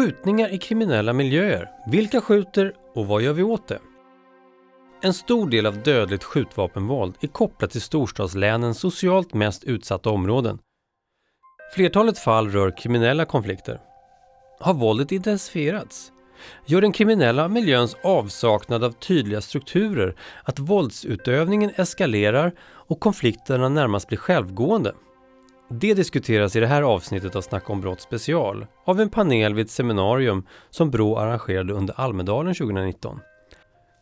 Skjutningar i kriminella miljöer. Vilka skjuter och vad gör vi åt det? En stor del av dödligt skjutvapenvåld är kopplat till storstadslänens socialt mest utsatta områden. Flertalet fall rör kriminella konflikter. Har våldet intensifierats? Gör den kriminella miljöns avsaknad av tydliga strukturer att våldsutövningen eskalerar och konflikterna närmast blir självgående? Det diskuteras i det här avsnittet av Snacka om brott special av en panel vid ett seminarium som Brå arrangerade under Almedalen 2019.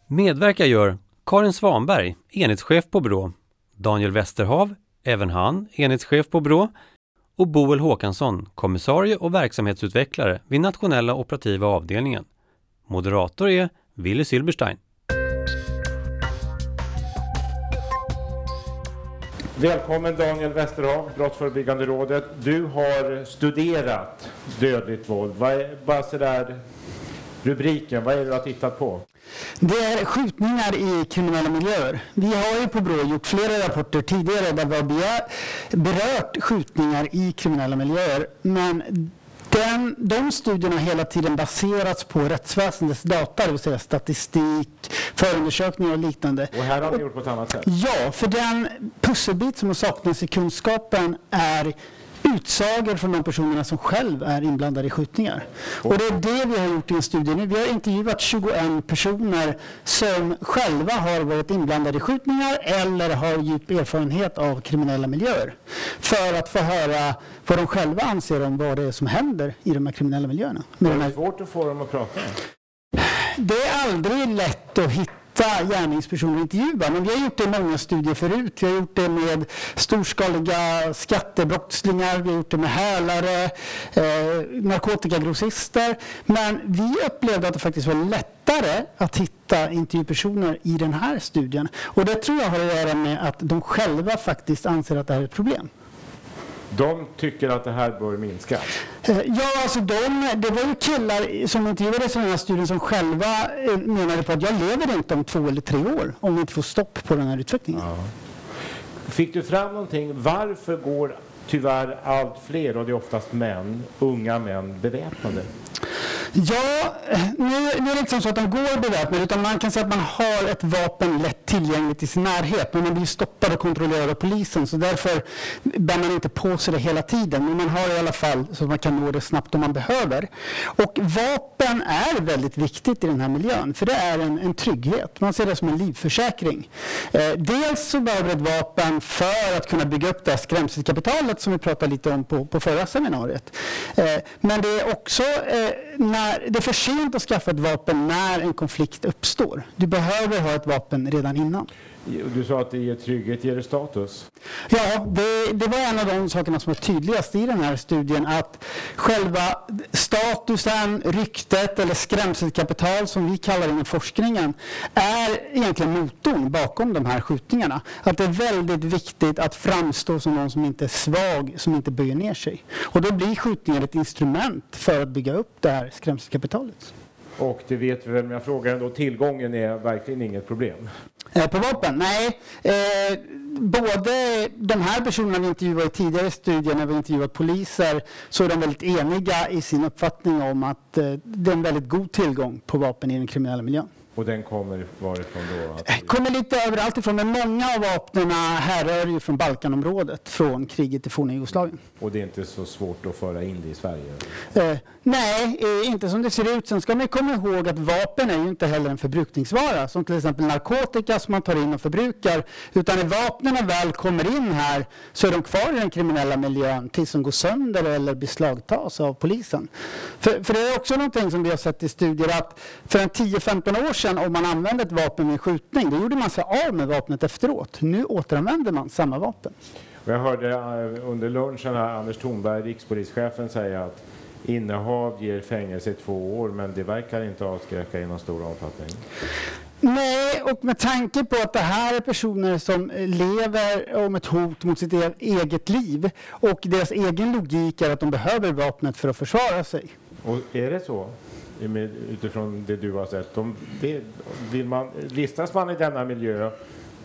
Medverkar gör Karin Svanberg, enhetschef på Brå, Daniel Westerhav, även han enhetschef på Brå, och Boel Håkansson, kommissarie och verksamhetsutvecklare vid nationella operativa avdelningen. Moderator är Willy Silberstein. Välkommen Daniel Westerhav, Brottsförebyggande rådet. Du har studerat dödligt våld. Vad är, bara sådär, rubriken, vad är det du har tittat på? Det är skjutningar i kriminella miljöer. Vi har ju på BRÅ gjort flera rapporter tidigare där vi har berört skjutningar i kriminella miljöer. Men den, de studierna har hela tiden baserats på rättsväsendets data, det vill säga statistik, förundersökningar och liknande. Och här har ni gjort på ett annat sätt? Ja, för den pusselbit som saknas i kunskapen är utsagor från de personerna som själv är inblandade i skjutningar. Och det är det vi har gjort i en studie nu. Vi har intervjuat 21 personer som själva har varit inblandade i skjutningar eller har djup erfarenhet av kriminella miljöer. För att få höra vad de själva anser om vad det är som händer i de här kriminella miljöerna. Det är svårt att få dem att prata? Det är aldrig lätt att hitta hitta gärningspersoner och intervjua. Men vi har gjort det i många studier förut. Vi har gjort det med storskaliga skattebrottslingar, vi har gjort det med hälare, eh, narkotikagrossister. Men vi upplevde att det faktiskt var lättare att hitta intervjupersoner i den här studien. Och det tror jag har att göra med att de själva faktiskt anser att det här är ett problem. De tycker att det här bör minska? Eh, ja, alltså de, det var ju killar som intervjuades i den här studien som själva eh, menade på att jag lever inte om två eller tre år om vi inte får stopp på den här utvecklingen. Ja. Fick du fram någonting? Varför går tyvärr allt fler, och det är oftast män, unga män, beväpnade? Ja, eh, nu, nu är det inte så att de går beväpnade utan man kan säga att man har ett vapen lätt tillgängligt i sin närhet. Men man blir stoppad och kontrollerad av polisen så därför bär man inte på sig det hela tiden. Men man har i alla fall så att man kan nå det snabbt om man behöver. Och vapen är väldigt viktigt i den här miljön för det är en, en trygghet. Man ser det som en livförsäkring. Eh, dels så behöver ett vapen för att kunna bygga upp det här skrämselkapitalet som vi pratade lite om på, på förra seminariet. Eh, men det är också eh, när, det är för sent att skaffa ett vapen när en konflikt uppstår. Du behöver ha ett vapen redan innan. Du sa att det ger trygghet, ger det status? Ja, det, det, var en av de sakerna som var tydligast i den här studien att själva statusen, ryktet eller skrämselkapital som vi kallar det inom forskningen är egentligen motorn bakom de här skjutningarna. Att det är väldigt viktigt att framstå som någon som inte är svag, som inte böjer ner sig. Och då blir skjutningar ett instrument för att bygga upp det här skrämselkapitalet. Och det vet vi väl, men jag frågar ändå, tillgången är verkligen inget problem? Eh, på vapen? Nej. Eh, både de här personerna vi intervjuade i tidigare studier, när vi intervjuat poliser, så är de väldigt eniga i sin uppfattning om att eh, det är en väldigt god tillgång på vapen i den kriminella miljön. Och den kommer varifrån då? Att... Kommer lite överallt ifrån, men många av vapnen härrör ju från Balkanområdet, från kriget i forna Jugoslavien. Och det är inte så svårt att föra in det i Sverige? Eh, nej, eh, inte som det ser ut. Sen ska man komma ihåg att vapen är ju inte heller en förbrukningsvara, som till exempel narkotika som man tar in och förbrukar. Utan när vapnen väl kommer in här så är de kvar i den kriminella miljön tills de går sönder eller beslagtas av polisen. För, för det är också någonting som vi har sett i studier att för en 10-15 år sedan sedan om man använde ett vapen vid skjutning, då gjorde man sig av med vapnet efteråt. Nu återanvänder man samma vapen. Jag hörde eh, under lunchen här Anders Thornberg, rikspolischefen, säga att innehav ger fängelse i två år, men det verkar inte avskräcka i någon stor omfattning. Nej, och med tanke på att det här är personer som lever om ett hot mot sitt e- eget liv och deras egen logik är att de behöver vapnet för att försvara sig. Och är det så? Utifrån det du har sett. Om det, vill man, vistas man i denna miljö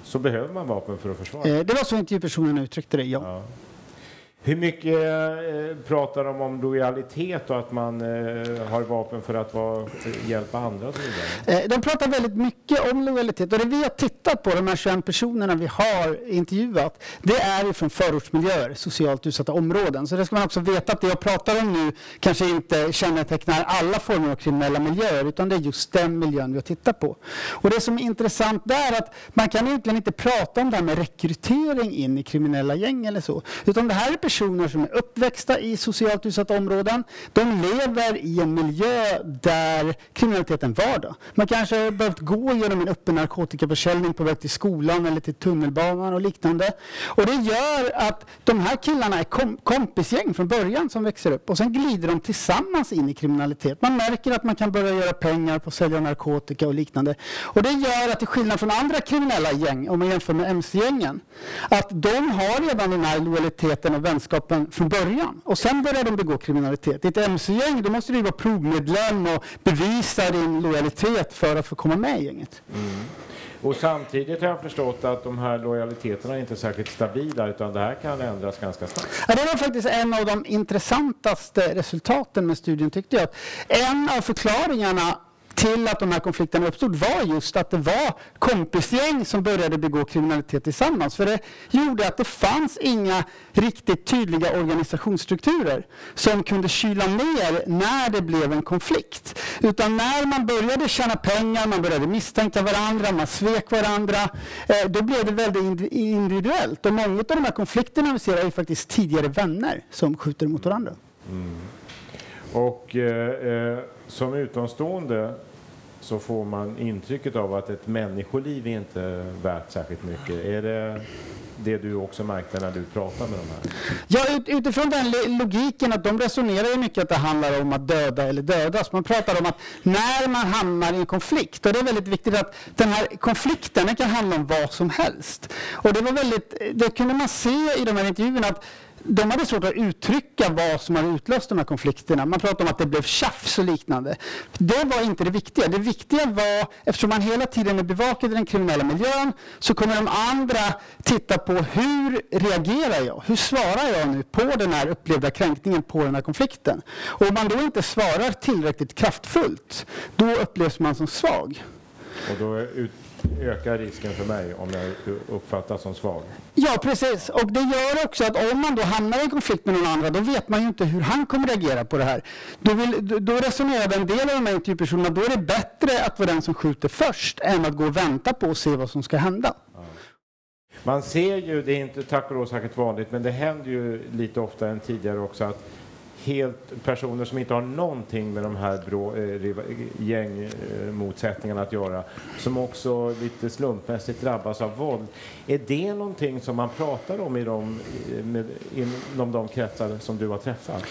så behöver man vapen för att försvara eh, Det var så intervjupersonen uttryckte det, ja. Hur mycket eh, pratar de om lojalitet och att man eh, har vapen för att vara, hjälpa andra och så vidare? Eh, de pratar väldigt mycket om lojalitet och det vi har tittat på, de här 21 personerna vi har intervjuat, det är ju från förortsmiljöer, socialt utsatta områden. Så det ska man också veta att det jag pratar om nu kanske inte kännetecknar alla former av kriminella miljöer utan det är just den miljön vi har tittat på. Och det som är intressant där är att man kan egentligen inte prata om det här med rekrytering in i kriminella gäng eller så, utan det här är personer som är uppväxta i socialt utsatta områden. De lever i en miljö där kriminaliteten vardag. Man kanske har behövt gå genom en öppen narkotikaförsäljning på väg till skolan eller till tunnelbanan och liknande. Och det gör att de här killarna är kom kompisgäng från början som växer upp och sen glider de tillsammans in i kriminalitet. Man märker att man kan börja göra pengar på att sälja narkotika och liknande. Och det gör att till skillnad från andra kriminella gäng, om man jämför med mc-gängen, att de har redan den här lojaliteten och vänskapen från början. Och sen börjar de begå kriminalitet. I ett mc-gäng då måste du vara provmedlem och bevisa din lojalitet för att få komma med i gänget. Mm. Och samtidigt har jag förstått att de här lojaliteterna är inte är särskilt stabila utan det här kan ändras ganska snabbt. Ja, det var faktiskt en av de intressantaste resultaten med studien tyckte jag. En av förklaringarna till att de här konflikterna uppstod var just att det var kompisgäng som började begå kriminalitet tillsammans. För det gjorde att det fanns inga riktigt tydliga organisationsstrukturer som kunde kyla ner när det blev en konflikt. Utan när man började tjäna pengar, man började misstänka varandra, man svek varandra, eh, då blev det väldigt individuellt. Och många av de här konflikterna vi ser är faktiskt tidigare vänner som skjuter mot varandra. Mm. Och eh, eh som utomstående så får man intrycket av att ett människoliv är inte värt särskilt mycket. Är det det du också märkte när du pratade med de här? Ja, ut, utifrån den logiken att de resonerar ju mycket att det handlar om att döda eller dödas. Man pratar om att när man hamnar i en konflikt, och det är väldigt viktigt att den här konflikten kan handla om vad som helst. Och det var väldigt, det kunde man se i de här intervjuerna att de hade svårt att uttrycka vad som hade utlöst de här konflikterna. Man pratade om att det blev tjafs och liknande. Det var inte det viktiga. Det viktiga var, eftersom man hela tiden är bevakad i den kriminella miljön, så kommer de andra titta på hur reagerar jag? Hur svarar jag nu på den här upplevda kränkningen, på den här konflikten? Och om man då inte svarar tillräckligt kraftfullt, då upplevs man som svag. Och då ökar risken för mig om jag uppfattas som svag. Ja, precis. Och det gör också att om man då hamnar i en konflikt med någon annan, då vet man ju inte hur han kommer reagera på det här. Då, vill, då resonerar en del av de här intervjupersonerna, då är det bättre att vara den som skjuter först än att gå och vänta på och se vad som ska hända. Ja. Man ser ju, det är inte tack och lov särskilt vanligt, men det händer ju lite oftare än tidigare också att helt personer som inte har någonting med de här brå, eh, gängmotsättningarna att göra, som också lite slumpmässigt drabbas av våld. Är det någonting som man pratar om i de, med, inom de kretsar som du har träffat?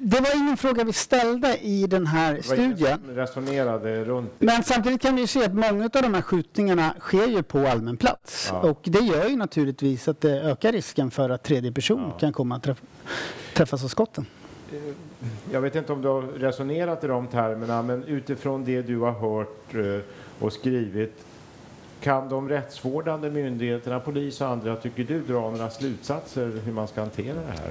Det var ingen fråga vi ställde i den här studien. resonerade runt Men samtidigt kan vi se att många av de här skjutningarna sker ju på allmän plats. Ja. Och det gör ju naturligtvis att det ökar risken för att tredje person ja. kan komma att träff träffas av skotten. Eh, jag vet inte om du har resonerat i de termerna, men utifrån det du har hört eh, och skrivit, kan de rättsvårdande myndigheterna, polis och andra, tycker du, dra några slutsatser hur man ska hantera det här?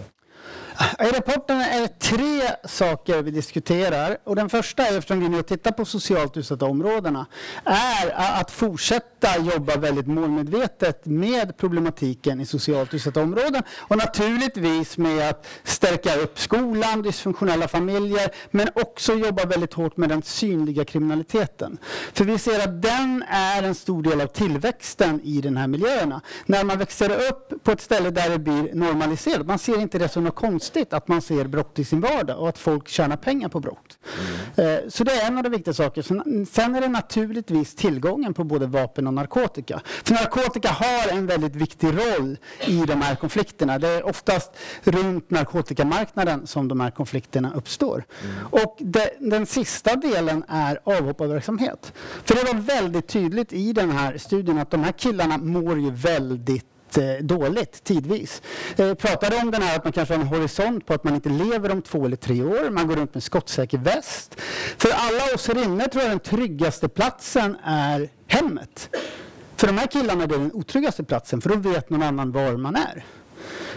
I rapporten är det tre saker vi diskuterar. Och den första, eftersom vi nu tittar på socialt utsatta områdena, är att fortsätta jobba väldigt målmedvetet med problematiken i socialt utsatta områden. Och naturligtvis med att stärka upp skolan, dysfunktionella familjer, men också jobba väldigt hårt med den synliga kriminaliteten. För vi ser att den är en stor del av tillväxten i de här miljöerna. När man växer upp på ett ställe där det blir normaliserat, man ser inte det som något konstigt att man ser brott i sin vardag och att folk tjänar pengar på brott. Mm. Så det är en av de viktiga sakerna. Sen är det naturligtvis tillgången på både vapen och narkotika. För narkotika har en väldigt viktig roll i de här konflikterna. Det är oftast runt narkotikamarknaden som de här konflikterna uppstår. Mm. Och det, den sista delen är avhopparverksamhet. För det var väldigt tydligt i den här studien att de här killarna mår ju väldigt dåligt tidvis. Eh, pratade om den här att man kanske har en horisont på att man inte lever om två eller tre år. Man går runt med skottsäker väst. För alla oss här inne tror jag den tryggaste platsen är hemmet. För de här killarna är det den otryggaste platsen för då vet någon annan var man är.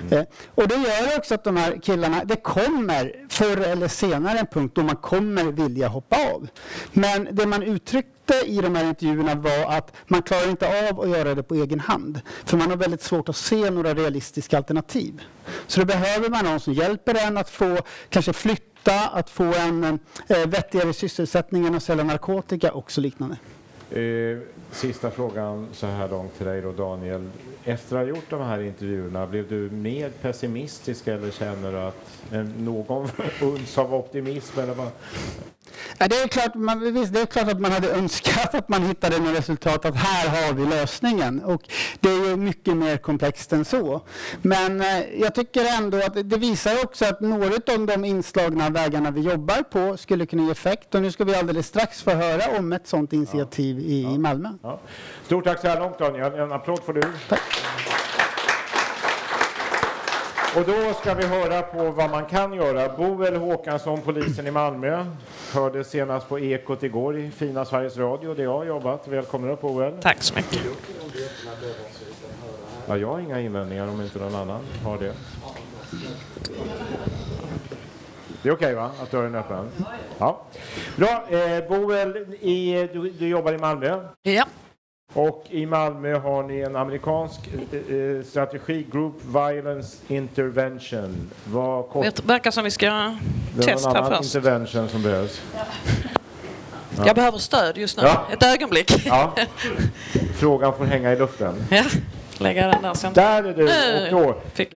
Mm. Eh, och det gör också att de här killarna, det kommer förr eller senare en punkt då man kommer vilja hoppa av. Men det man uttryckte i de här intervjuerna var att man klarar inte av att göra det på egen hand. För man har väldigt svårt att se några realistiska alternativ. Så då behöver man någon som hjälper en att få kanske flytta, att få en eh, vettigare sysselsättning än att sälja narkotika och så liknande. Eh, sista frågan så här långt till dig då Daniel. Efter att ha gjort de här intervjuerna, blev du mer pessimistisk eller känner du att någon uns av optimism? Eller vad? Ja, det, är klart, man, visst, det är klart att man hade önskat att man hittade något resultat, att här har vi lösningen. Och det är ju mycket mer komplext än så. Men eh, jag tycker ändå att det visar också att några av de inslagna vägarna vi jobbar på skulle kunna ge effekt. Och nu ska vi alldeles strax få höra om ett sådant initiativ ja. i, ja. Malmö. Ja. Stort tack så här långt Daniel. En applåd får du. Tack. Och då ska vi höra på vad man kan göra. Boel Håkansson, polisen i Malmö, hörde senast på Ekot igår i fina Sveriges Radio där jag har jobbat. Välkommen upp Boel. Tack så mycket. Ja, jag har inga invändningar om inte någon annan har det. Det är okej okay, va, att dörren är öppen? Ja. Bra. Eh, Boel, i, du, du jobbar i Malmö? Ja. Och i Malmö har ni en amerikansk eh, eh strategi, Group Violence Intervention. Vad kort... Det verkar som vi ska testa först. Det är någon intervention som behövs. Ja. Jag behöver stöd just nu. Ja. Ett ögonblick. Ja. Frågan får hänga i luften. Ja, lägga den där sen. Där är du. Och då. Fick...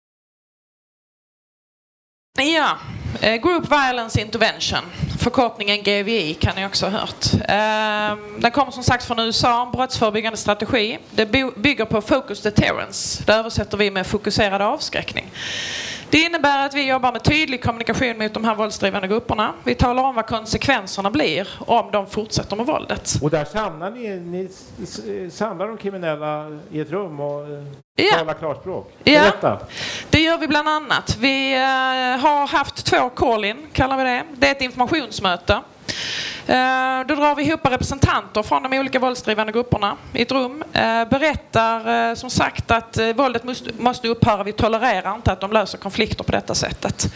Ja, Eh, group Violence Intervention. Förkortningen GVI kan ni också ha hört. Ehm, den kommer som sagt från USA, en brottsförebyggande strategi. Det bygger på Focus Deterrence. Det översätter vi med fokuserad avskräckning. Det innebär att vi jobbar med tydlig kommunikation mot de här våldsdrivande grupperna. Vi talar om vad konsekvenserna blir om de fortsätter med våldet. Och där samlar ni, ni samlar de kriminella i ett rum och ja. talar klarspråk? Ja, det gör vi bland annat. Vi uh, har haft två call-in, kallar vi det. Det är ett informationsmöte Eh, Eh, då drar vi ihop representanter från de olika våldsdrivande grupperna i ett rum. Eh, berättar eh, som sagt att våldet måste upphöra. Vi tolererar inte att de löser konflikter på detta sättet.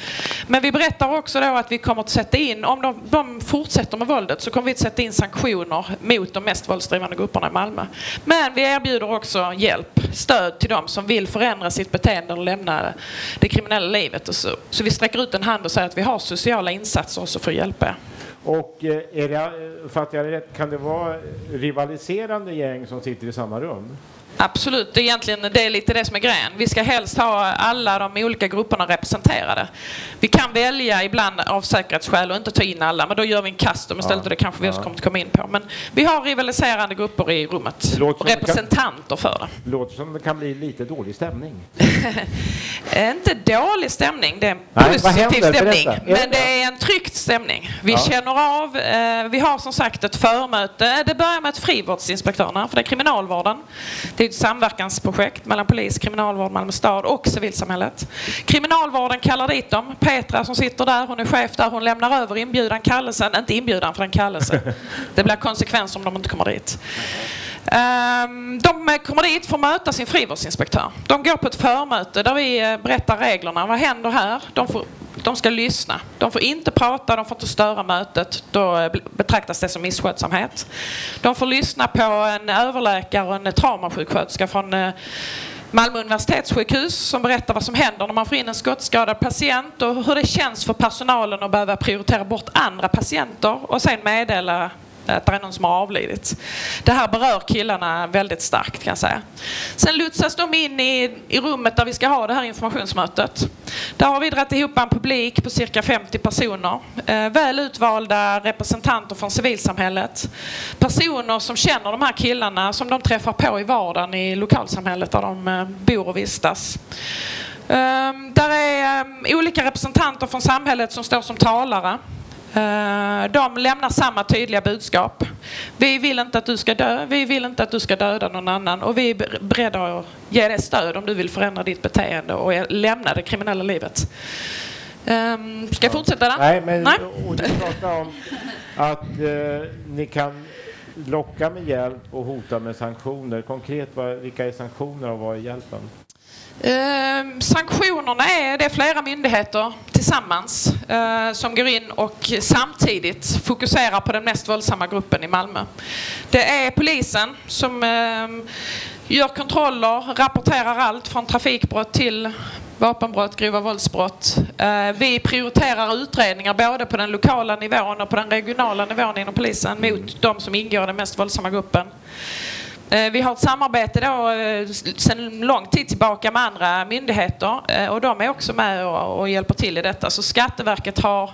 Men vi berättar också då att vi kommer att sätta in, om de, de fortsätter med våldet så kommer vi att sätta in sanktioner mot de mest våldsdrivande grupperna i Malmö. Men vi erbjuder också hjälp, stöd till dem som vill förändra sitt beteende och lämna det kriminella livet. Så, så vi sträcker ut en hand och säger att vi har sociala insatser också för att hjälpa er. Och eh, är det, eh, fattar jag rätt, kan det vara rivaliserande gäng som sitter i samma rum? Absolut, det är egentligen det är lite det som är grejen. Vi ska helst ha alla de olika grupperna representerade. Vi kan välja ibland av säkerhetsskäl och inte ta in alla, men då gör vi en custom istället ja, och det kanske vi också kommer att komma in på. Men vi har rivaliserande grupper i rummet och representanter kan, för det. Låter som det kan bli lite dålig stämning. inte dålig stämning, det är en Nej, positiv stämning. Men det är en tryckt stämning. Vi ja. känner av, eh, vi har som sagt ett förmöte. Det börjar med att frivårdsinspektörerna, för det är kriminalvården. Det är ett samverkansprojekt mellan polis, kriminalvård, Malmö stad och civilsamhället. Kriminalvården kallar dit dem. Petra som sitter där, hon är chef där, hon lämnar över inbjudan, kallelsen. Inte inbjudan för en kallelse. Det blir konsekvens om de inte kommer dit. Ehm, de kommer dit för att möta sin frivårdsinspektör. De går på ett förmöte där vi eh, berättar reglerna. Vad händer här? De, får, de ska lyssna. De får inte prata, de får inte störa mötet. Då eh, betraktas det som misskötsamhet. De får lyssna på en överläkare och en eh, traumasjuksköterska från eh, Malmö universitetssjukhus som berättar vad som händer när man får in en skottskadad patient och hur det känns för personalen att behöva prioritera bort andra patienter och sen meddela Eh, att det är någon som har avlidit. Det här berör killarna väldigt starkt kan jag säga. Sen lotsas de in i, i rummet där vi ska ha det här informationsmötet. Där har vi dragit ihop en publik på cirka 50 personer. Eh, väl utvalda representanter från civilsamhället. Personer som känner de här killarna som de träffar på i vardagen i lokalsamhället där de eh, bor och vistas. Eh, där är eh, olika representanter från samhället som står som talare. Eh, de lämnar samma tydliga budskap. Vi vill inte att du ska dö, vi vill inte att du ska döda någon annan och vi är beredda att ge dig stöd om du vill förändra ditt beteende och lämna det kriminella livet. Um, ska jag fortsätta där? Nej, men Nej? Du pratar om att uh, ni kan locka med hjälp och hota med sanktioner. Konkret, vad, vilka är sanktioner och vad är hjälpen? Eh, sanktionerna är, det flera myndigheter tillsammans eh, som går in och samtidigt fokuserar på den mest våldsamma gruppen i Malmö. Det är polisen som eh, gör kontroller, rapporterar allt från trafikbrott till vapenbrott, grova våldsbrott. Eh, vi prioriterar utredningar både på den lokala nivån och på den regionala nivån inom polisen mot de som ingår i den mest våldsamma gruppen. Eh, vi har ett samarbete då eh, sedan lång tid tillbaka med andra myndigheter eh, och de är också med och hjälper till i detta. Så Skatteverket har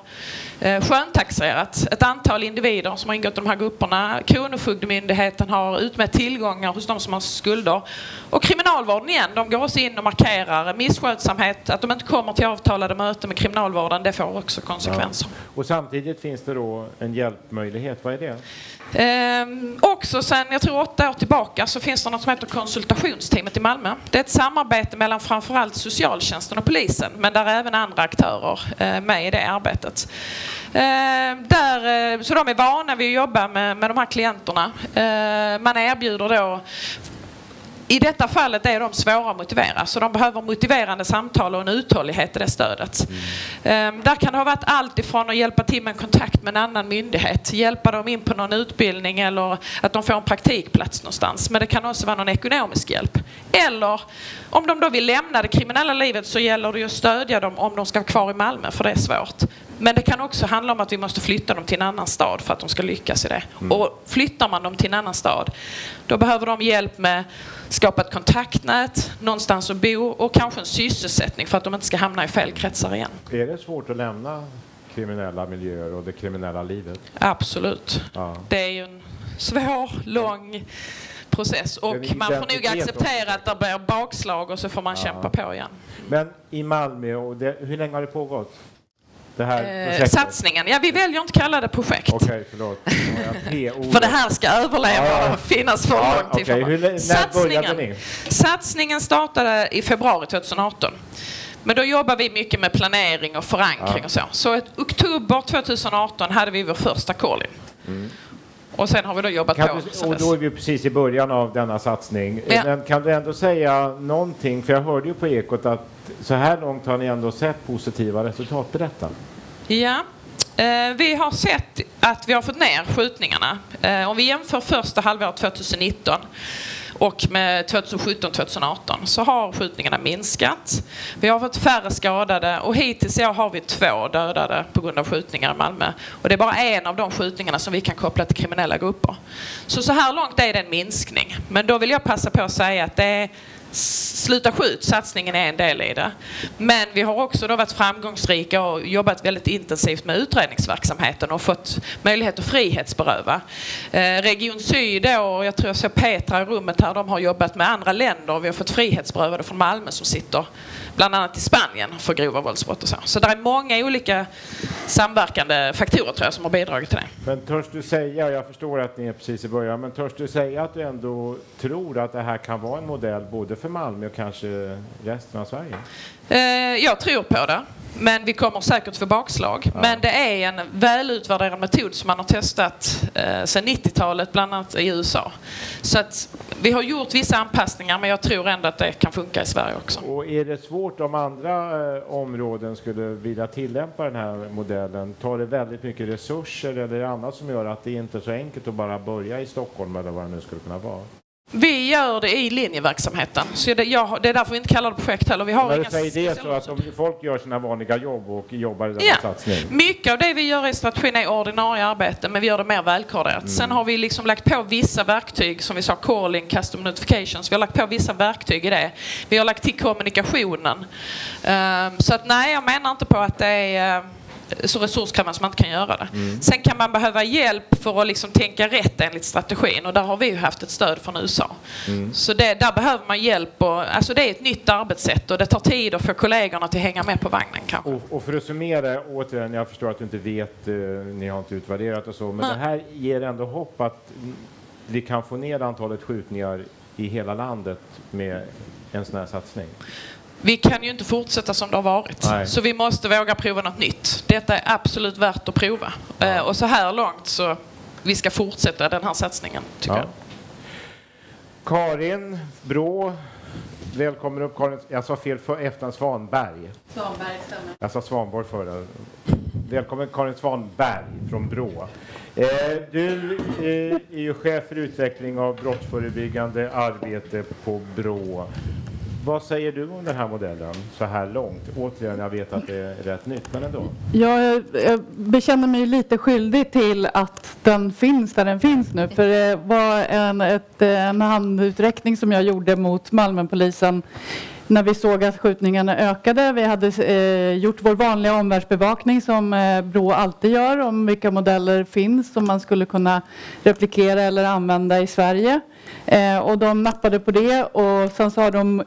sköntaxerat ett antal individer som har ingått i de här grupperna. Kronofogdemyndigheten har utmätt tillgångar hos de som har skulder. Och Kriminalvården igen, de går också in och markerar misskötsamhet, att de inte kommer till avtalade möten med Kriminalvården, det får också konsekvenser. Ja. Och samtidigt finns det då en hjälpmöjlighet, vad är det? Ehm, också sen, jag tror åtta år tillbaka, så finns det något som heter konsultationsteamet i Malmö. Det är ett samarbete mellan framförallt socialtjänsten och polisen, men där är även andra aktörer eh, med i det arbetet. Eh, där, eh, så de är vana vid att jobba med, med de här klienterna. Man erbjuder då i detta fallet är de svåra att motivera, så de behöver motiverande samtal och en uthållighet i det stödet. Mm. Um, där kan det ha varit allt ifrån att hjälpa till med en kontakt med en annan myndighet, hjälpa dem in på någon utbildning eller att de får en praktikplats någonstans. Men det kan också vara någon ekonomisk hjälp. Eller om de då vill lämna det kriminella livet så gäller det att stödja dem om de ska vara kvar i Malmö, för det är svårt. Men det kan också handla om att vi måste flytta dem till en annan stad för att de ska lyckas i det. Mm. Och flyttar man dem till en annan stad, då behöver de hjälp med att skapa ett kontaktnät, någonstans att bo och kanske en sysselsättning för att de inte ska hamna i fel kretsar igen. Är det svårt att lämna kriminella miljöer och det kriminella livet? Absolut. Ja. Det är ju en svår, lång process och man får nog acceptera att det blir bakslag och så får man ja. kämpa på igen. Men i Malmö, och det, hur länge har det pågått? Det här eh, satsningen. Ja, vi väljer inte att kalla det projekt. Okej, förlåt. för det här ska överleva och finnas för ja, lång tid okay. Hur, när satsningen? Satsningen startade i februari 2018. Men då jobbar vi mycket med planering och förankring ja. och så. Så i oktober 2018 hade vi vår första call-in. Mm. Och sen har vi då jobbat kan på. Du, och då är vi precis i början av denna satsning. Ja. Men kan du ändå säga någonting, för jag hörde ju på Ekot att så här långt har ni ändå sett positiva resultat. Berätta. Ja, eh, vi har sett att vi har fått ner skjutningarna. Eh, om vi jämför första halvåret 2019 och med 2017-2018 så har skjutningarna minskat. Vi har fått färre skadade och hittills i år har vi två dödade på grund av skjutningar i Malmö. Och det är bara en av de skjutningarna som vi kan koppla till kriminella grupper. Så så här långt är det en minskning. Men då vill jag passa på att säga att det är Sluta skjut, satsningen är en del i det. Men vi har också då varit framgångsrika och jobbat väldigt intensivt med utredningsverksamheten och fått möjlighet att frihetsberöva. Eh, Region Syd då, jag tror jag såg Petra i rummet här, de har jobbat med andra länder. och Vi har fått frihetsberövade från Malmö som sitter bland annat i Spanien för grova våldsbrott och så. Så det är många olika samverkande faktorer tror jag som har bidragit till det. Men törs du säga, jag förstår att ni är precis i början, men törs du säga att du ändå tror att det här kan vara en modell både för Malmö och kanske resten av Sverige? Eh, jag tror på det. Men vi kommer säkert få bakslag. Ja. Men det är en välutvärderad metod som man har testat eh, sedan 90-talet, bland annat i USA. Så att vi har gjort vissa anpassningar, men jag tror ändå att det kan funka i Sverige också. Och är det svårt om andra eh, områden skulle vilja tillämpa den här modellen? Tar det väldigt mycket resurser eller annat som gör att det inte är så enkelt att bara börja i Stockholm eller vad det nu skulle kunna vara? Vi gör det i linjeverksamheten. Så det, jag, det är därför vi inte kallar det projekt heller. Vi har När du säger det så att om folk gör sina vanliga jobb och jobbar i denna ja. satsning? Mycket av det vi gör i strategin är ordinarie arbete, men vi gör det mer välkoordinerat. Mm. Sen har vi liksom lagt på vissa verktyg, som vi sa, calling, custom notifications. Vi har lagt på vissa verktyg i det. Vi har lagt till kommunikationen. Um, så att nej, jag menar inte på att det är uh, så resurskrävande som man inte kan göra det. Mm. Sen kan man behöva hjälp för att liksom tänka rätt enligt strategin och där har vi ju haft ett stöd från USA. Mm. Så det, där behöver man hjälp och alltså det är ett nytt arbetssätt och det tar tid att få kollegorna till att hänga med på vagnen kanske. Och, och för att summera återigen, jag förstår att du inte vet, eh, ni har inte utvärderat och så, men mm. det här ger ändå hopp att vi kan få ner antalet skjutningar i hela landet med en sån här satsning? Vi kan ju inte fortsätta som det har varit. Nej. Så vi måste våga prova något nytt. Detta är absolut värt att prova. Ja. Eh, och så här långt så vi ska fortsätta den här satsningen, tycker ja. jag. Karin Brå, Välkommen upp Karin. Jag sa fel för efternamn Svanberg. Svanberg stämmer. Jag sa Svanborg förra. Välkommen Karin Svanberg från Brå. Eh, du eh, är ju chef för utveckling av brottsförebyggande arbete på Brå. Vad säger du om den här modellen så här långt? Återigen, jag vet att det är rätt nytt, men ändå. Jag, jag bekänner mig lite skyldig till att den finns där den finns nu. För det var en, ett, en handuträckning som jag gjorde mot Malmöpolisen när vi såg att skjutningarna ökade. Vi hade eh, gjort vår vanliga omvärldsbevakning som eh, Brå alltid gör om vilka modeller finns som man skulle kunna replikera eller använda i Sverige. Eh, och de nappade på det och sen så har de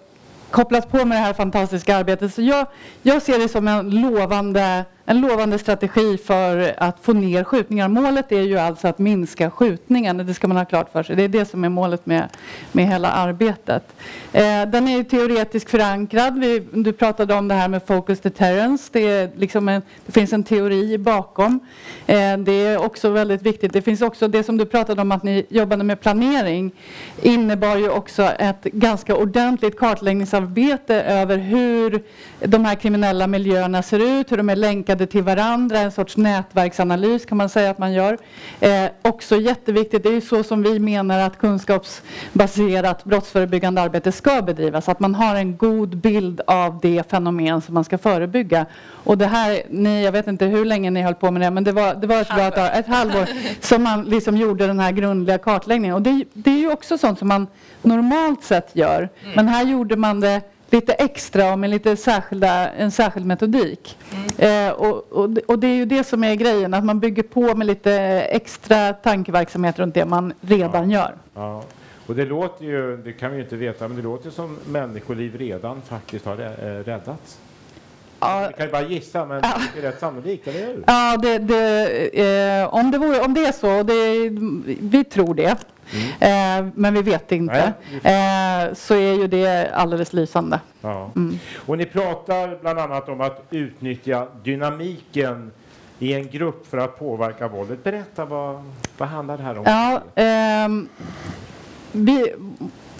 kopplat på med det här fantastiska arbetet. Så jag, jag ser det som en lovande en lovande strategi för att få ner skjutningar. Målet är ju alltså att minska skjutningarna, det ska man ha klart för sig. Det är det som är målet med, med hela arbetet. Eh, den är teoretiskt förankrad. Vi, du pratade om det här med focus deterrence. Det, är liksom en, det finns en teori bakom. Eh, det är också väldigt viktigt. Det finns också det som du pratade om att ni jobbade med planering innebar ju också ett ganska ordentligt kartläggningsarbete över hur de här kriminella miljöerna ser ut, hur de är länkade kopplade till varandra, en sorts nätverksanalys kan man säga att man gör. Eh, också jätteviktigt, det är ju så som vi menar att kunskapsbaserat brottsförebyggande arbete ska bedrivas, att man har en god bild av det fenomen som man ska förebygga. Och det här, ni, jag vet inte hur länge ni höll på med det, men det var, det var ett, bra, ett halvår som man liksom gjorde den här grundliga kartläggningen. Och det, det är ju också sånt som man normalt sett gör, mm. men här gjorde man det lite extra och med lite särskilda, en särskild metodik. Mm. Eh, och, och, och, det är ju det som är grejen, att man bygger på med lite extra tankeverksamhet runt det man redan ja. gör. Ja. Och det låter ju, det kan vi ju inte veta, men det låter som människoliv redan faktiskt har eh, räddats. Ja. Vi kan ju bara gissa, men ja. det är rätt sannolikt, eller hur? Ja, det, det, eh, om, det vore, om det är så, det, vi tror det, mm. eh, men vi vet inte, Nej. Eh, så är ju det alldeles lysande. Ja. Mm. Och ni pratar bland annat om att utnyttja dynamiken i en grupp för att påverka våldet. Berätta, vad, vad handlar det här om? Ja, ehm, vi,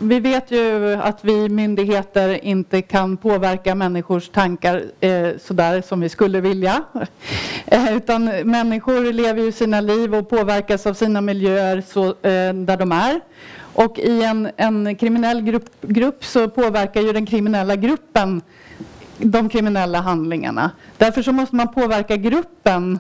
vi vet ju att vi myndigheter inte kan påverka människors tankar eh, sådär som vi skulle vilja. Eh, utan människor lever ju sina liv och påverkas av sina miljöer så, eh, där de är. Och i en, en kriminell grupp, grupp så påverkar ju den kriminella gruppen de kriminella handlingarna. Därför så måste man påverka gruppen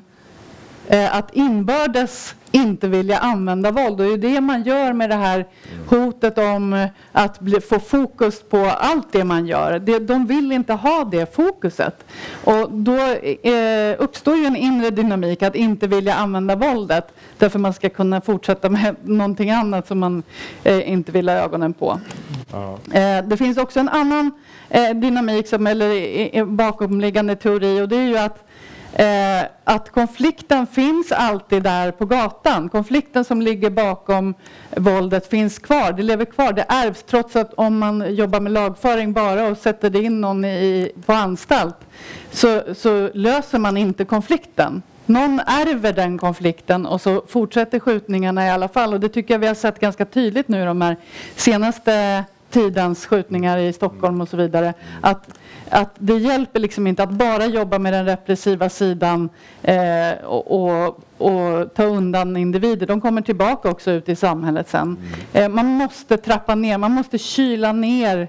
eh, att inbördes inte vilja använda våld. Och det är det man gör med det här hotet om att bli, få fokus på allt det man gör. Det, de vill inte ha det fokuset. Och då eh, uppstår ju en inre dynamik att inte vilja använda våldet därför man ska kunna fortsätta med någonting annat som man eh, inte vill ha ögonen på. Eh, det finns också en annan eh, dynamik som, eller bakomliggande teori och det är ju att Eh, att konflikten finns alltid där på gatan. Konflikten som ligger bakom våldet finns kvar. Det lever kvar. Det ärvs trots att om man jobbar med lagföring bara och sätter in någon i, på anstalt så, så löser man inte konflikten. Någon ärver den konflikten och så fortsätter skjutningarna i alla fall. Och det tycker jag vi har sett ganska tydligt nu de här senaste tidens skjutningar i Stockholm och så vidare. Att att det hjälper liksom inte att bara jobba med den repressiva sidan eh, och, och, och, ta undan individer. De kommer tillbaka också ut i samhället sen. Mm. Eh, man måste trappa ner, man måste kyla ner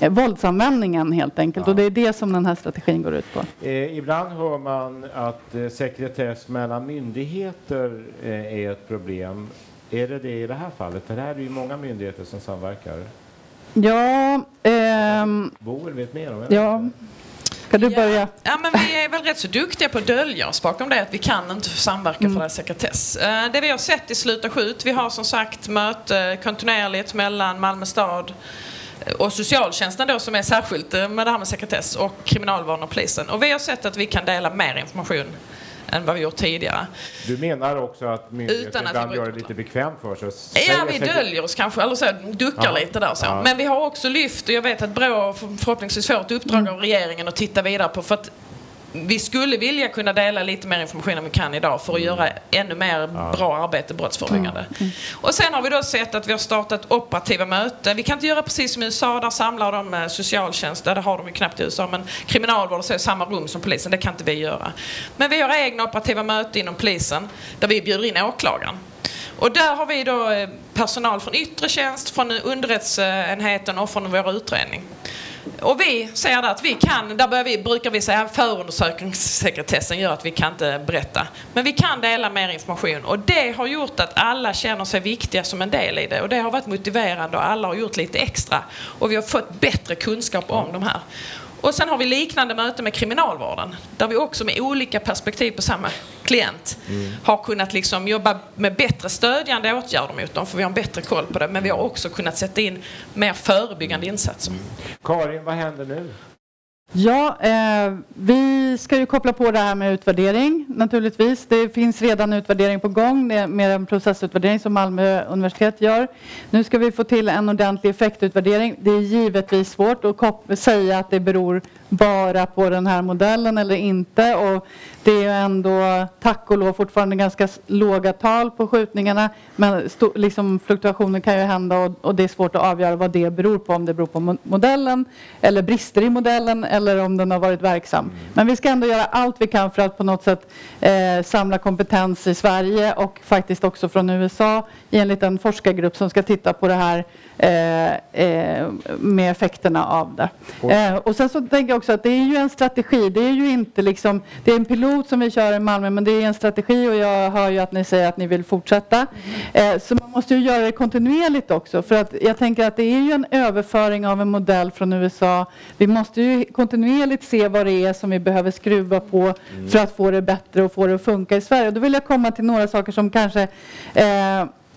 eh, våldsanvändningen helt enkelt. Ja. Och det är det som den här strategin går ut på. Eh, ibland hör man att eh, sekretess mellan myndigheter eh, är ett problem. Är det det i det här fallet? För här är det ju många myndigheter som samverkar. Ja... Ehm, Boel vet mer om det. Ja. Ska du börja? Ja, ja, men vi är väl rätt så duktiga på att dölja oss bakom det att vi kan inte samverka mm. för det här sekretess. Eh, det vi har sett i Sluta skjut, vi har som sagt möte kontinuerligt mellan Malmö stad och socialtjänsten då som är särskilt eh, med det här med sekretess och kriminalvården och polisen. Och vi har sett att vi kan dela mer information än vad vi gjort tidigare. Du menar också att myndigheter ibland gör det lite bekvämt för sig? Ja, vi döljer oss kanske, eller så, duckar ja. lite där så. Ja. Men vi har också lyft, och jag vet att Brå förhoppningsvis får ett uppdrag mm. av regeringen att titta vidare på, för att vi skulle vilja kunna dela lite mer information än vi kan idag för att mm. göra ännu mer bra arbete brottsförebyggande. Mm. Och sen har vi då sett att vi har startat operativa möten. Vi kan inte göra precis som i USA, där samlar de eh, socialtjänst, det har de ju knappt i USA, men kriminalvård så är samma rum som polisen, det kan inte vi göra. Men vi har egna operativa möten inom polisen där vi bjuder in åklagaren. Och där har vi då eh, personal från yttre tjänst, från underrättelseenheten och från vår utredning. Och vi säger att vi kan, där vi, brukar vi säga förundersökningssekretessen gör att vi kan inte berätta. Men vi kan dela mer information och det har gjort att alla känner sig viktiga som en del i det och det har varit motiverande och alla har gjort lite extra och vi har fått bättre kunskap om de här. Och sen har vi liknande möten med kriminalvården där vi också med olika perspektiv på samma klient mm. har kunnat liksom jobba med bättre stödjande åtgärder mot dem för vi har en bättre koll på det men vi har också kunnat sätta in mer förebyggande insatser. Mm. Karin, vad händer nu? Ja, eh, vi ska ju koppla på det här med utvärdering naturligtvis. Det finns redan utvärdering på gång med en processutvärdering som Malmö universitet gör. Nu ska vi få till en ordentlig effektutvärdering. Det är givetvis svårt att säga att det beror bara på den här modellen eller inte. Och det är ändå, tack och lov, fortfarande ganska låga tal på skjutningarna. Men liksom, fluktuationer kan ju hända och, och, det är svårt att avgöra vad det beror på. Om det beror på modellen eller brister i modellen eller om den har varit verksam. Men vi ska ändå göra allt vi kan för att på något sätt eh, samla kompetens i Sverige och faktiskt också från USA i en forskargrupp som ska titta på det här Eh, eh, med effekterna av det. Eh, och sen så tänker jag också att det är ju en strategi. Det är ju inte liksom, det är en pilot som vi kör i Malmö men det är en strategi och jag hör ju att ni säger att ni vill fortsätta. så man måste ju göra det kontinuerligt också för att jag tänker att det är ju en överföring av en modell från USA. Vi måste ju kontinuerligt se vad det är som vi behöver skruva på mm. för att få det bättre och få det att funka i Sverige. Och då vill jag komma till några saker som kanske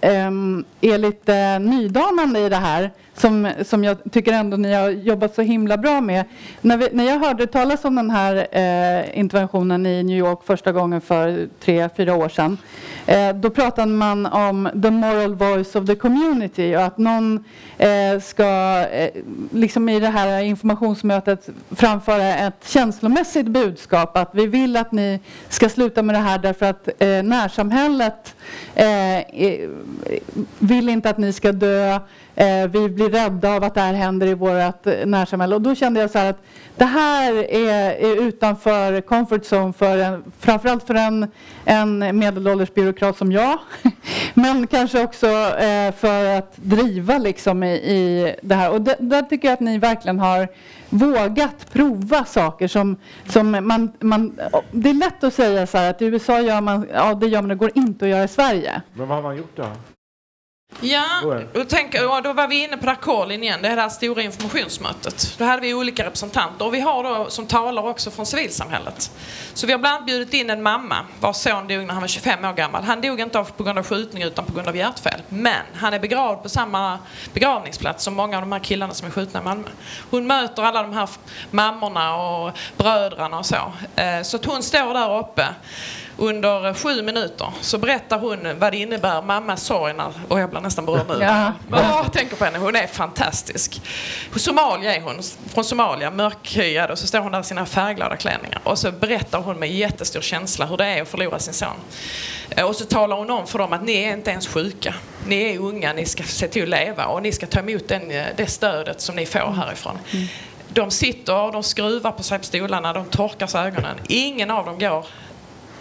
um, är lite nydanande i det här som, som jag tycker ändå ni har jobbat så himla bra med. När, vi, när jag hörde talas om den här eh, interventionen i New York första gången för tre, fyra år sedan eh, då pratade man om the moral voice of the community och att någon eh, ska eh, liksom i det här informationsmötet framföra ett känslomässigt budskap att vi vill att ni ska sluta med det här därför att eh, närsamhället eh, vill inte att ni ska dö Eh, vi blir rädda av att det här händer i vårt eh, närsamhälle. Och då kände jag så här att det här är, är utanför comfort zone för en, framförallt för en, en medelålders byråkrat som jag. Men kanske också eh, för att driva liksom i, i det här. Och det, där tycker jag att ni verkligen har vågat prova saker som, som man, man... Det är lätt att säga så här att i USA gör man, ja det gör man, det går inte att göra i Sverige. Men vad har man gjort då? Ja, då, tänker, då var vi inne på det här Colin igen, det här stora informationsmötet. Då hade vi olika representanter och vi har då som talar också från civilsamhället. Så vi har bland annat bjudit in en mamma vars son dog när han var 25 år gammal. Han dog inte på grund av skjutning utan på grund av hjärtfel. Men han är begravd på samma begravningsplats som många av de här killarna som är skjutna i Malmö. Hon möter alla de här mammorna och bröderna och så. Eh, så att hon står där uppe under sju minuter så berättar hon vad det innebär, mammas sorg, och jag blir nästan berörd nu. Ja. Jag tänker på henne, hon är fantastisk. Somalia är hon, från Somalia, mörkhyad och så står hon där i sina färgglada klänningar och så berättar hon med jättestor känsla hur det är att förlora sin son. Eh, och så talar hon om för dem att ni är inte ens sjuka. Ni är unga, ni ska se till att leva och ni ska ta emot den, eh, det stödet som ni får härifrån. Mm. De sitter, de skruvar på sig på stolarna, de torkar sig ögonen. Ingen av dem går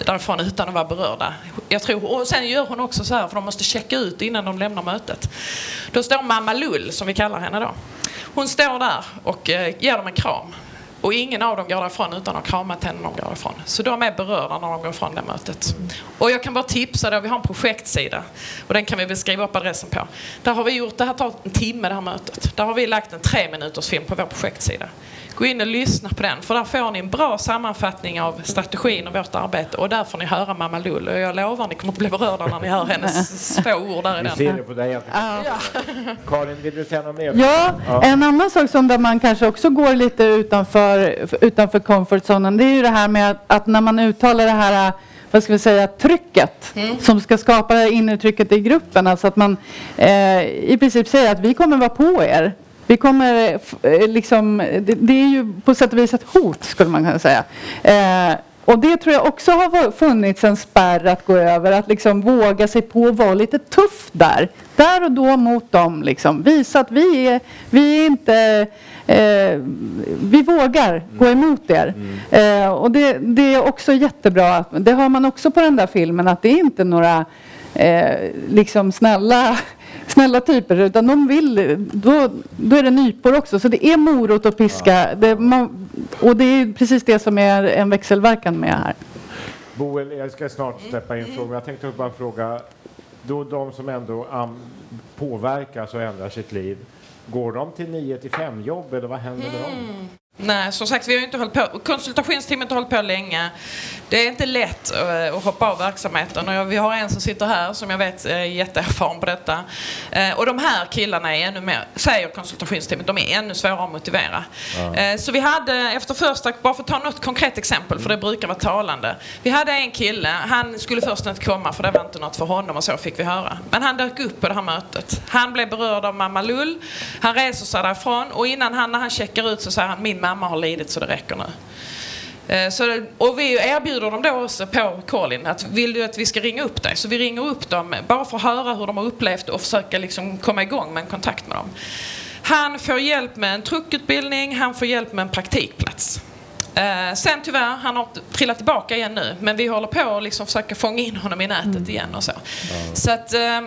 därifrån utan att vara berörda. Jag tror, och sen gör hon också så här, för de måste checka ut innan de lämnar mötet. Då står mamma Lull, som vi kallar henne då. Hon står där och eh, ger dem en kram. Och ingen av dem går därifrån utan att ha kramat henne när de går därifrån. Så de är berörda när de går från det mötet. Och jag kan bara tipsa då, vi har en projektsida och den kan vi väl skriva upp adressen på. Där har vi gjort, det här tar en timme det här mötet. Där har vi lagt en tre minuters film på vår projektsida. Gå in och lyssna på den för där får ni en bra sammanfattning av strategin och vårt arbete och där får ni höra Mamma Lull och jag lovar ni kommer att bli berörda när ni hör hennes få ord där i den. Vi ser det på dig. Ja. Karin, vill du säga något mer? Ja, ja, en annan sak som där man kanske också går lite utanför, utanför comfort zonen det är ju det här med att, att när man uttalar det här vad ska vi säga, trycket mm. som ska skapa det inre trycket i gruppen. Alltså att man eh, i princip säger att vi kommer vara på er Vi kommer eh, liksom, det, det, är ju på sätt och vis ett hot skulle man kunna säga. Eh, och det tror jag också har funnits en spärr att gå över, att liksom våga sig på att vara lite tuff där. Där och då mot dem, liksom. visa att vi är, vi är inte, eh, vi vågar mm. gå emot er. Mm. Eh, och det, det, är också jättebra, det har man också på den där filmen, att det är inte några eh, liksom snälla snälla typer utan de vill, då, då är det nypor också. Så det är morot och piska. Ja. Det, man, och det är precis det som är en växelverkan med här. Boel, jag ska snart släppa in frågor. Jag tänkte bara fråga, då de som ändå um, påverkas och ändrar sitt liv, går de till 9 till 5 jobb eller vad händer med dem? Hmm. Nej, som sagt, vi har inte hållit på. Konsultationsteamet har hållit på länge. Det är inte lätt eh, att hoppa av verksamheten och vi har en som sitter här som jag vet är jätteerfaren på detta. Eh, och de här killarna är ännu mer, säger konsultationsteamet, de är ännu svårare att motivera. Ja. Eh, så vi hade efter första, bara för att ta något konkret exempel, för det brukar vara talande. Vi hade en kille, han skulle först inte komma för det var inte något för honom och så fick vi höra. Men han dök upp på det här mötet. Han blev berörd av mamma Lull. Han reser sig därifrån och innan han, när han checkar ut så säger han min mamma har lidit så det räcker nu. Eh, så, och vi erbjuder dem då också på Colin att vill du att vi ska ringa upp dig? Så vi ringer upp dem bara för att höra hur de har upplevt och försöka liksom komma igång med en kontakt med dem. Han får hjälp med en truckutbildning, han får hjälp med en praktikplats. Eh, sen tyvärr, han har trillat tillbaka igen nu men vi håller på att liksom försöka fånga in honom i nätet mm. igen och så. Mm. så att, eh,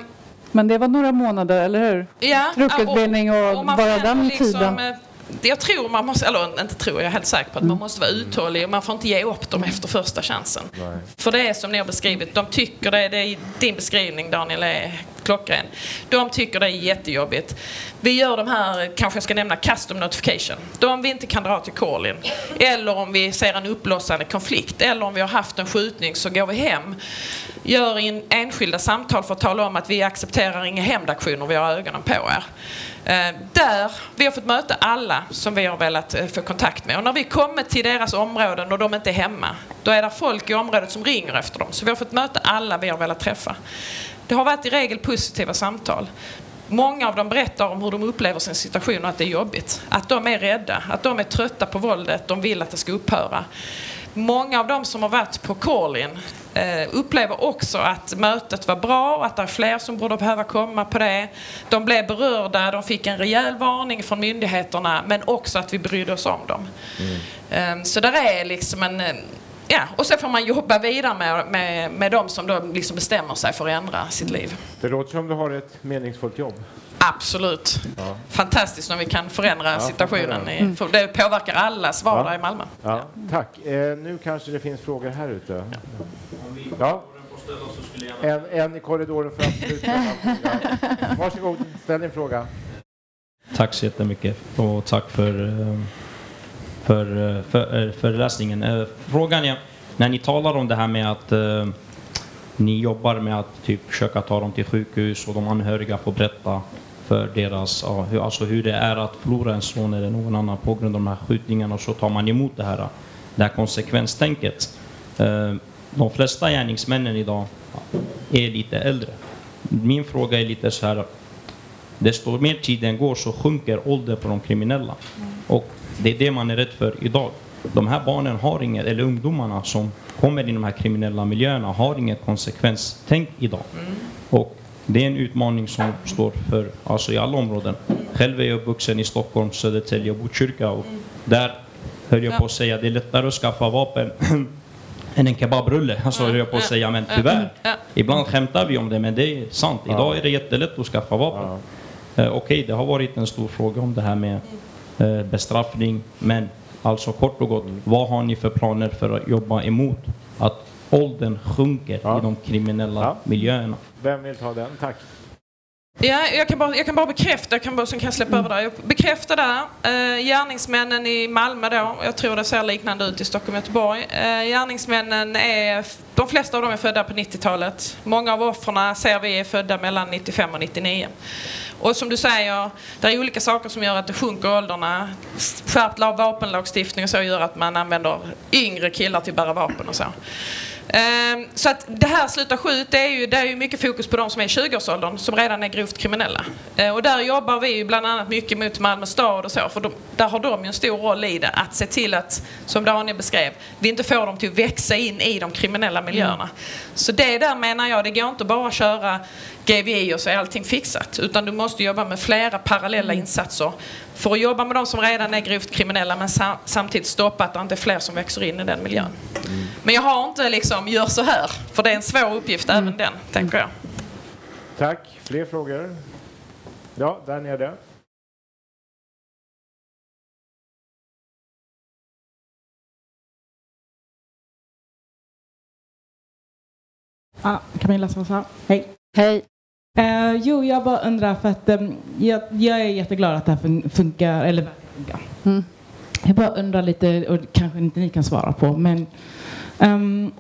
men det var några månader, eller hur? Ja, Truckutbildning och, och, och bara den liksom, tiden. Jag tror man måste, eller inte tror, jag är helt säker på att man mm. måste vara uthållig och man får inte ge upp dem efter första chansen. Nej. För det är som ni har beskrivit, de tycker det, det är din beskrivning Daniel är klockren. De tycker det är jättejobbigt. Vi gör de här, kanske jag ska nämna custom notification. De vi inte kan dra till Callin. Eller om vi ser en uppblossande konflikt. Eller om vi har haft en skjutning så går vi hem. Gör in enskilda samtal för att tala om att vi accepterar inga hämndaktioner, vi har ögonen på er. Eh, där vi har fått möta alla som vi har velat eh, få kontakt med. Och när vi kommer till deras områden och de inte är hemma, då är det folk i området som ringer efter dem. Så vi har fått möta alla vi har velat träffa. Det har varit i regel positiva samtal. Många av dem berättar om hur de upplever sin situation och att det är jobbigt. Att de är rädda, att de är trötta på våldet, de vill att det ska upphöra. Många av dem som har varit på call-in eh, upplever också att mötet var bra och att det är fler som borde behöva komma på det. De blev berörda, de fick en rejäl varning från myndigheterna men också att vi brydde oss om dem. Mm. Eh, så där är liksom en Ja, och så får man jobba vidare med, med, med de som då liksom bestämmer sig för att ändra sitt liv. Det låter som du har ett meningsfullt jobb. Absolut. Ja. Fantastiskt när vi kan förändra ja, situationen. I, mm. för det påverkar allas vardag ja. i Malmö. Ja, tack. Eh, nu kanske det finns frågor här ute. Ja. En, en i korridoren för absolut. Varsågod, ställ din fråga. Tack så jättemycket och tack för, eh, för, eh, för, eh, för läsningen. Frågan är, när ni talar om det här med att ni jobbar med att typ försöka ta dem till sjukhus och de anhöriga får berätta för deras, alltså hur det är att förlora en son eller någon annan på grund av de här skjutningarna och så tar man emot det här, det här konsekvenstänket. Eh, de flesta gärningsmännen idag är lite äldre. Min fråga är lite så här, desto mer tiden går så sjunker åldern på de kriminella. Och det är det man är rädd för idag de här barnen har inget, eller ungdomarna som kommer i de här kriminella miljöerna har inget konsekvenstänk idag. Mm. Och det är en utmaning som står för alltså i alla områden. Själv är jag uppvuxen i Stockholm, Södertälje och Botkyrka och mm. där höll jag på att säga det är lättare att skaffa vapen än en kebabrulle, alltså höll jag på att säga, men tyvärr. Ibland skämtar vi om det, men det är sant. Idag är det jättelätt att skaffa vapen. Eh, okej, okay, det har varit en stor fråga om det här med eh, bestraffning, men Alltså kort och gott, vad har ni för planer för att jobba emot att åldern sjunker i de kriminella miljöerna? Vem vill ta den? Tack. Ja, jag kan bara, jag kan bara bekräfta, jag kan bara, sen kan jag släppa mm. över där. Jag bekräftar där, eh, gärningsmännen i Malmö då, jag tror det ser liknande ut i Stockholm och Göteborg. Eh, gärningsmännen är, de flesta av dem är födda på 90-talet. Många av offren ser vi är födda mellan 95 och 99. Och som du säger, det är olika saker som gör att det sjunker åldrarna. Skärpt vapenlagstiftning och så gör att man använder yngre killar till att bära vapen och så. Ehm, så att det här Sluta skjut, det är ju, det är ju mycket fokus på de som är i 20-årsåldern som redan är grovt kriminella. Ehm, och där jobbar vi ju bland annat mycket mot Malmö stad och så, för de, där har de ju en stor roll i det. Att se till att, som Daniel beskrev, vi inte får dem till att växa in i de kriminella miljöerna. Mm. Så det där menar jag, det går inte bara att köra GVI och så är allting fixat. Utan du måste jobba med flera parallella mm. insatser för att jobba med de som redan är grovt kriminella men samtidigt stoppa att det inte är fler som växer in i den miljön. Mm. Men jag har inte liksom, gör så här, för det är en svår uppgift mm. även den, tänker jag. Tack. Fler frågor? Ja, där nere. Ah, Camilla Sosa. Hej. Hej. Uh, jo, jag bara undrar för att um, jag, jag, är jätteglad att det här funkar, eller funkar. Mm. Jag bara undrar lite, och kanske inte ni kan svara på, men um,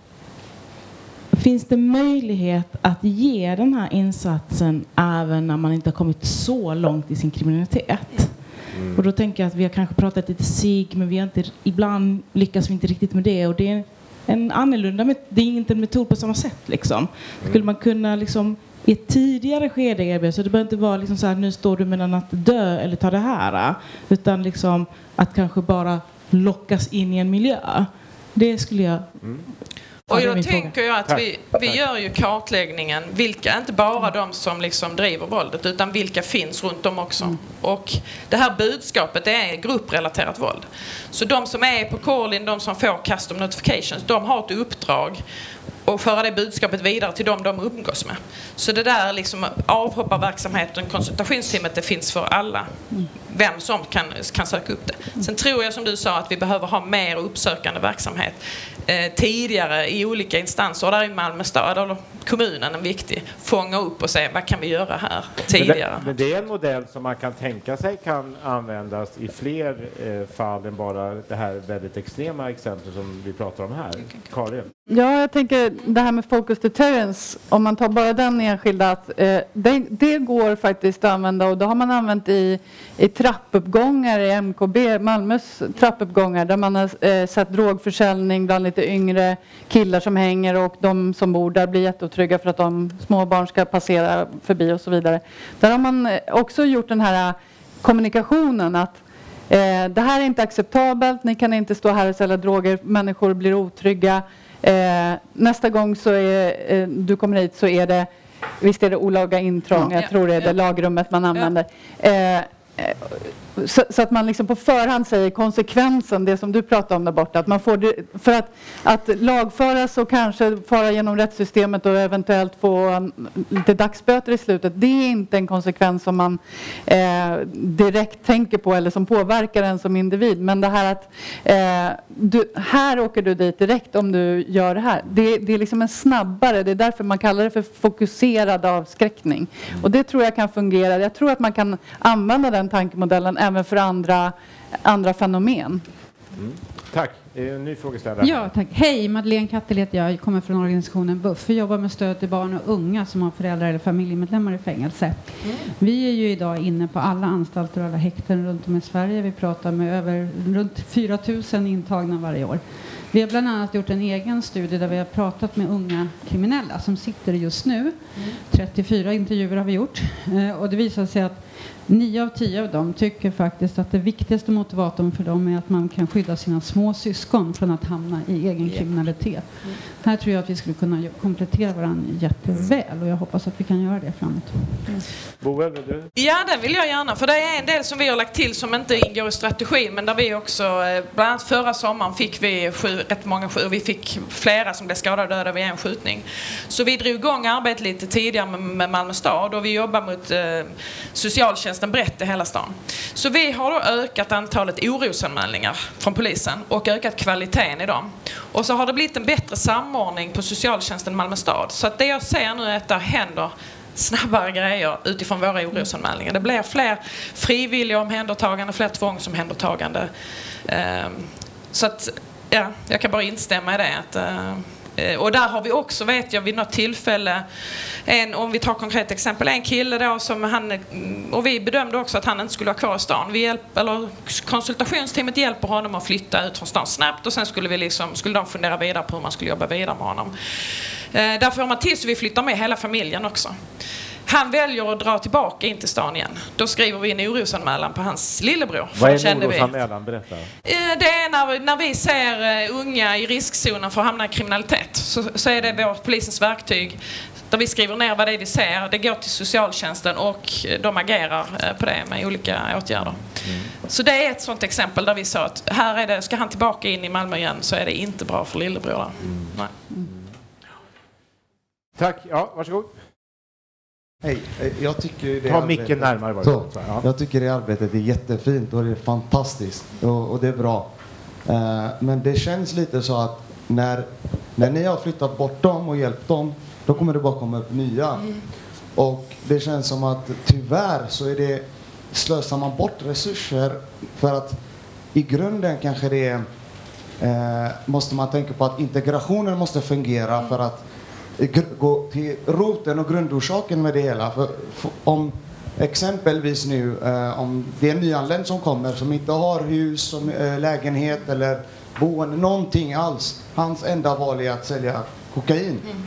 finns det möjlighet att ge den här insatsen även när man inte har kommit så långt i sin kriminalitet? Mm. Och då tänker jag att vi har kanske pratat lite SIG, men vi har inte, ibland lyckas vi inte riktigt med det. Och det är en annorlunda, det är inte en metod på samma sätt. Liksom. Skulle man kunna liksom i ett tidigare skede erbjuda. Så det behöver inte vara liksom så här, nu står du mellan att dö eller ta det här. Utan liksom att kanske bara lockas in i en miljö. Det skulle jag... Mm. Och jag tänker ju att vi, vi gör ju kartläggningen, vilka, inte bara de som liksom driver våldet, utan vilka finns runt om också. Mm. Och det här budskapet det är grupprelaterat våld. Så de som är på call-in, de som får custom notifications, de har ett uppdrag och föra det budskapet vidare till dem de umgås med. Så det där liksom avhopparverksamheten, konsultationsteamet, det finns för alla. Vem som kan, kan söka upp det. Sen tror jag som du sa att vi behöver ha mer uppsökande verksamhet eh, tidigare i olika instanser. Och där är Malmö stad, eller kommunen, en viktig. Fånga upp och se vad kan vi göra här tidigare. Men det, men det är en modell som man kan tänka sig kan användas i fler eh, fall än bara det här väldigt extrema exemplet som vi pratar om här. Karin? Ja, jag tänker det här med focus deterrence, om man tar bara den enskilda, att, eh, det, det, går faktiskt att använda och det har man använt i, i trappuppgångar i MKB, Malmös trappuppgångar, där man har eh, sett drogförsäljning bland lite yngre killar som hänger och de som bor där blir jätteotrygga för att de småbarn ska passera förbi och så vidare. Där har man eh, också gjort den här eh, kommunikationen att eh, det här är inte acceptabelt, ni kan inte stå här och sälja droger, människor blir otrygga. Eh, nästa gång så är, eh, du kommer hit så är det, visst är det olaga intrång, jag tror det är det lagrummet man använder. Eh, så, så, att man liksom på förhand säger konsekvensen, det som du pratade om där borta. Att man får det, för att, att lagföras och kanske fara genom rättssystemet och eventuellt få lite dagsböter i slutet. Det är inte en konsekvens som man eh, direkt tänker på eller som påverkar en som individ. Men det här att eh, du, här åker du dit direkt om du gör det här. Det, det är liksom en snabbare, det är därför man kallar det för fokuserad avskräckning. Och det tror jag kan fungera. Jag tror att man kan använda den tankemodellen även för andra, andra fenomen. Mm. Tack. En ny frågeställare. Ja, tack. Hej, Madeleine Kattel heter jag. Jag kommer från organisationen BUFF. Vi jobbar med stöd till barn och unga som har föräldrar eller familjemedlemmar i fängelse. Mm. Vi är ju idag inne på alla anstalter och alla häkten runt om i Sverige. Vi pratar med över runt 4 000 intagna varje år. Vi har bland annat gjort en egen studie där vi har pratat med unga kriminella som sitter just nu. Mm. 34 intervjuer har vi gjort eh, och det visar sig att Nio av tio av dem tycker faktiskt att det viktigaste motivatorn för dem är att man kan skydda sina små syskon från att hamna i egen kriminalitet. Mm. Här tror jag att vi skulle kunna komplettera varandra jätteväl och jag hoppas att vi kan göra det framåt. Mm. Boel, vill du? Ja, det vill jag gärna. För det är en del som vi har lagt till som inte ingår i strategin men där vi också, eh, bland annat förra sommaren fick vi sju, rätt många vi fick flera som blev skadade och döda vid en skjutning. Så vi drog igång arbetet lite tidigare med, med Malmö stad och vi jobbar mot eh, socialtjänsten brett i hela stan. Så vi har då ökat antalet orosanmälningar från polisen och ökat kvaliteten i dem. Och så har det blivit en bättre samordning på socialtjänsten Malmö stad. Så att det jag ser nu är att det händer snabbare grejer utifrån våra orosanmälningar. Det blir fler frivilliga omhändertagande, fler tvångsomhändertagande. Ehm, så att, ja, jag kan bara instämma i det. Att, Eh, Eh, och där har vi också, vet jag, vid något tillfälle, en, om vi tar konkret exempel, en kille då som han, mm, och vi bedömde också att han inte skulle vara kvar i stan. Vi hjälp, eller konsultationsteamet hjälper honom att flytta ut från stan snabbt och sen skulle, vi liksom, skulle de fundera vidare på hur man skulle jobba vidare med honom. Eh, därför har man till så vi flyttar med hela familjen också. Han väljer att dra tillbaka in till stan igen. Då skriver vi en orosanmälan på hans lillebror. Vad är en orosanmälan? Berätta. Eh, det är när, när vi ser eh, unga i riskzonen för att hamna i kriminalitet. Så, så är det vårt polisens verktyg där vi skriver ner vad det är vi ser. Det går till socialtjänsten och de agerar eh, på det med olika åtgärder. Mm. Så det är ett sånt exempel där vi sa att här är det, ska han tillbaka in i Malmö igen så är det inte bra för lillebror. Mm. Mm. Tack. Ja, varsågod. Hej, eh, jag tycker det Ta micken närmare bara. Så, ja. Jag tycker det arbetet är jättefint och det är fantastiskt och, och det är bra. Uh, men det känns lite så att när, när ni har flyttat bort dem och hjälpt dem, då kommer det bara komma upp nya. Mm. Och det känns som att tyvärr så är det, slösar man bort resurser för att i grunden kanske det är, uh, måste man tänka på att integrationen måste fungera för att gå till roten och grundorsaken med det hela. För, för om exempelvis nu eh, om det är en nyanländ som kommer som inte har hus, som, eh, lägenhet eller boende, någonting alls. Hans enda val är att sälja kokain. Mm.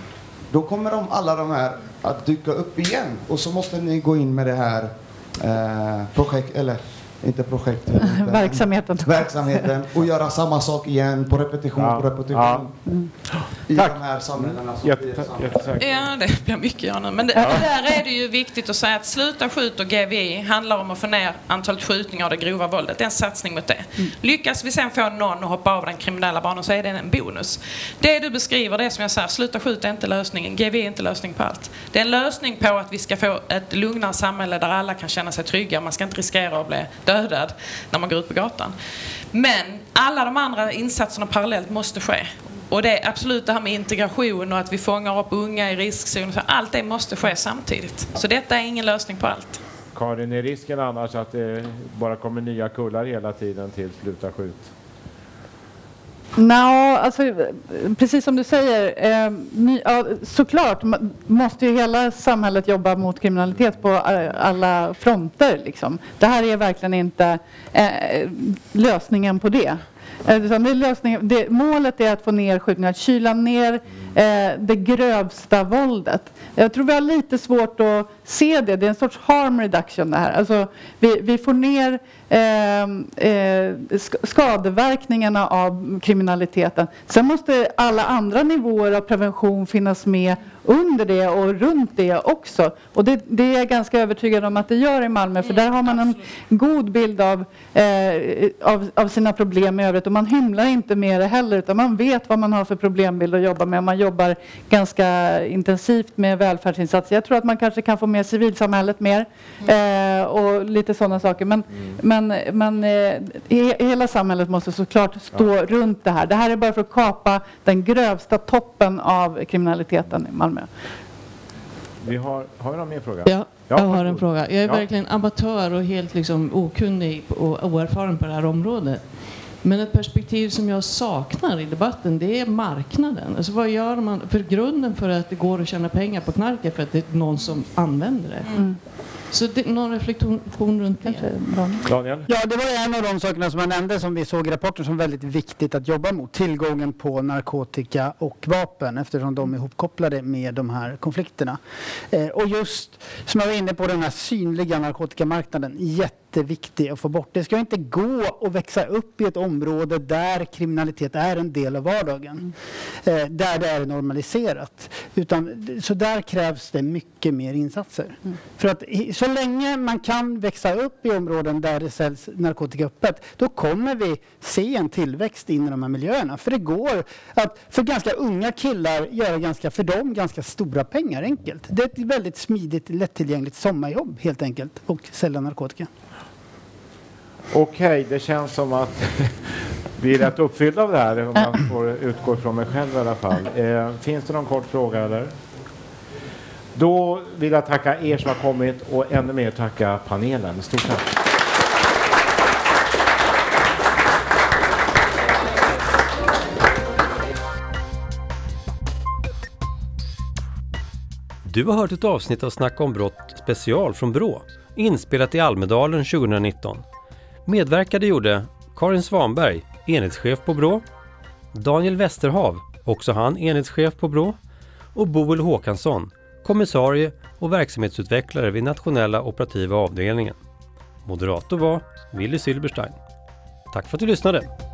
Då kommer de, alla de här att dyka upp igen och så måste ni gå in med det här eh, projekt, eller inte projektet. verksamheten. Verksamheten och göra samma sak igen på repetition ja. på repetition. Ja. Mm. I Tack. de här samhällena som Jätte, Ja, det blir mycket ja nu. Men det, ja. där är det ju viktigt att säga att Sluta skjut och GVI handlar om att få ner antalet skjutningar och det grova våldet. Det är en satsning mot det. Mm. Lyckas vi sen få någon att hoppa av den kriminella banan så är det en bonus. Det du beskriver, det är som jag säger, sluta skjut är inte lösningen. GVI är inte lösning på allt. Det är en lösning på att vi ska få ett lugnare samhälle där alla kan känna sig trygga. Man ska inte riskera att bli dödad dödad när man går ut på gatan. Men alla de andra insatserna parallellt måste ske. Och det är absolut det här med integration och att vi fångar upp unga i riskzon. Allt det måste ske samtidigt. Så detta är ingen lösning på allt. Karin, är risken annars att det bara kommer nya kullar hela tiden till Sluta skjut? No, alltså, precis som du säger, eh, ny, ja, såklart måste ju hela samhället jobba mot kriminalitet på eh, alla fronter. Liksom. Det här är verkligen inte eh, lösningen på det. Eh, Utan det lösningen, det, målet är att få ner skjutningar, att kyla ner eh, det grövsta våldet. Jag tror vi har lite svårt att se det. Det är en sorts harm reduction det här. Alltså, vi, vi får ner ehm, eh, eh, skadeverkningarna av kriminaliteten. Sen måste alla andra nivåer av prevention finnas med under det och runt det också. Och det, det är jag ganska övertygad om att det gör i Malmö för där har man en god bild av, eh, av, av, sina problem i övrigt och man hymlar inte med det heller utan man vet vad man har för problembild att jobba med och man jobbar ganska intensivt med välfärdsinsatser. Jag tror att man kanske kan få med civilsamhället mer eh, och lite sådana saker. Men, mm. men, men eh, hela samhället måste såklart stå ja. runt det här. Det här är bara för att kapa den grövsta toppen av kriminaliteten i Malmö. Vi har, har vi någon mer fråga? Ja, ja jag har en fråga. Jag är ja. verkligen amatör och helt liksom okunnig och oerfaren på det här området. Men ett perspektiv som jag saknar i debatten det är marknaden. Alltså vad gör man? För grunden för att det går att tjäna pengar på knark är för att det är någon som använder det. Mm. Så det, någon reflektion runt det? Daniel? Ja, det var en av de sakerna som jag nämnde som vi såg i rapporten som väldigt viktigt att jobba mot. Tillgången på narkotika och vapen eftersom de är ihopkopplade med de här konflikterna. Eh, och just som jag var inne på den här synliga narkotikamarknaden. Jätte jätteviktig att få bort. Det ska inte gå att växa upp i ett område där kriminalitet är en del av vardagen. Mm. Eh, där det är normaliserat. Utan, så där krävs det mycket mer insatser. Mm. För att så länge man kan växa upp i områden där det säljs narkotika öppet, då kommer vi se en tillväxt in i de här miljöerna. För det går att för ganska unga killar göra ganska, för dem ganska stora pengar enkelt. Det är ett väldigt smidigt, lättillgängligt sommarjobb helt enkelt och sälja narkotika. Okej, okay, det känns som att vi är rätt uppfyllda av det här, om man får utgå från mig själv i alla fall. Eh, finns det någon kort fråga eller? Då vill jag tacka er som har kommit och ännu mer tacka panelen. Stort tack! Du har hört ett avsnitt av Snacka om brott special från Brå, inspelat i Almedalen 2019. Medverkade gjorde Karin Svanberg, enhetschef på Brå, Daniel Westerhav, också han enhetschef på Brå, och Boel Håkansson, kommissarie och verksamhetsutvecklare vid nationella operativa avdelningen. Moderator var Willy Silberstein. Tack för att du lyssnade!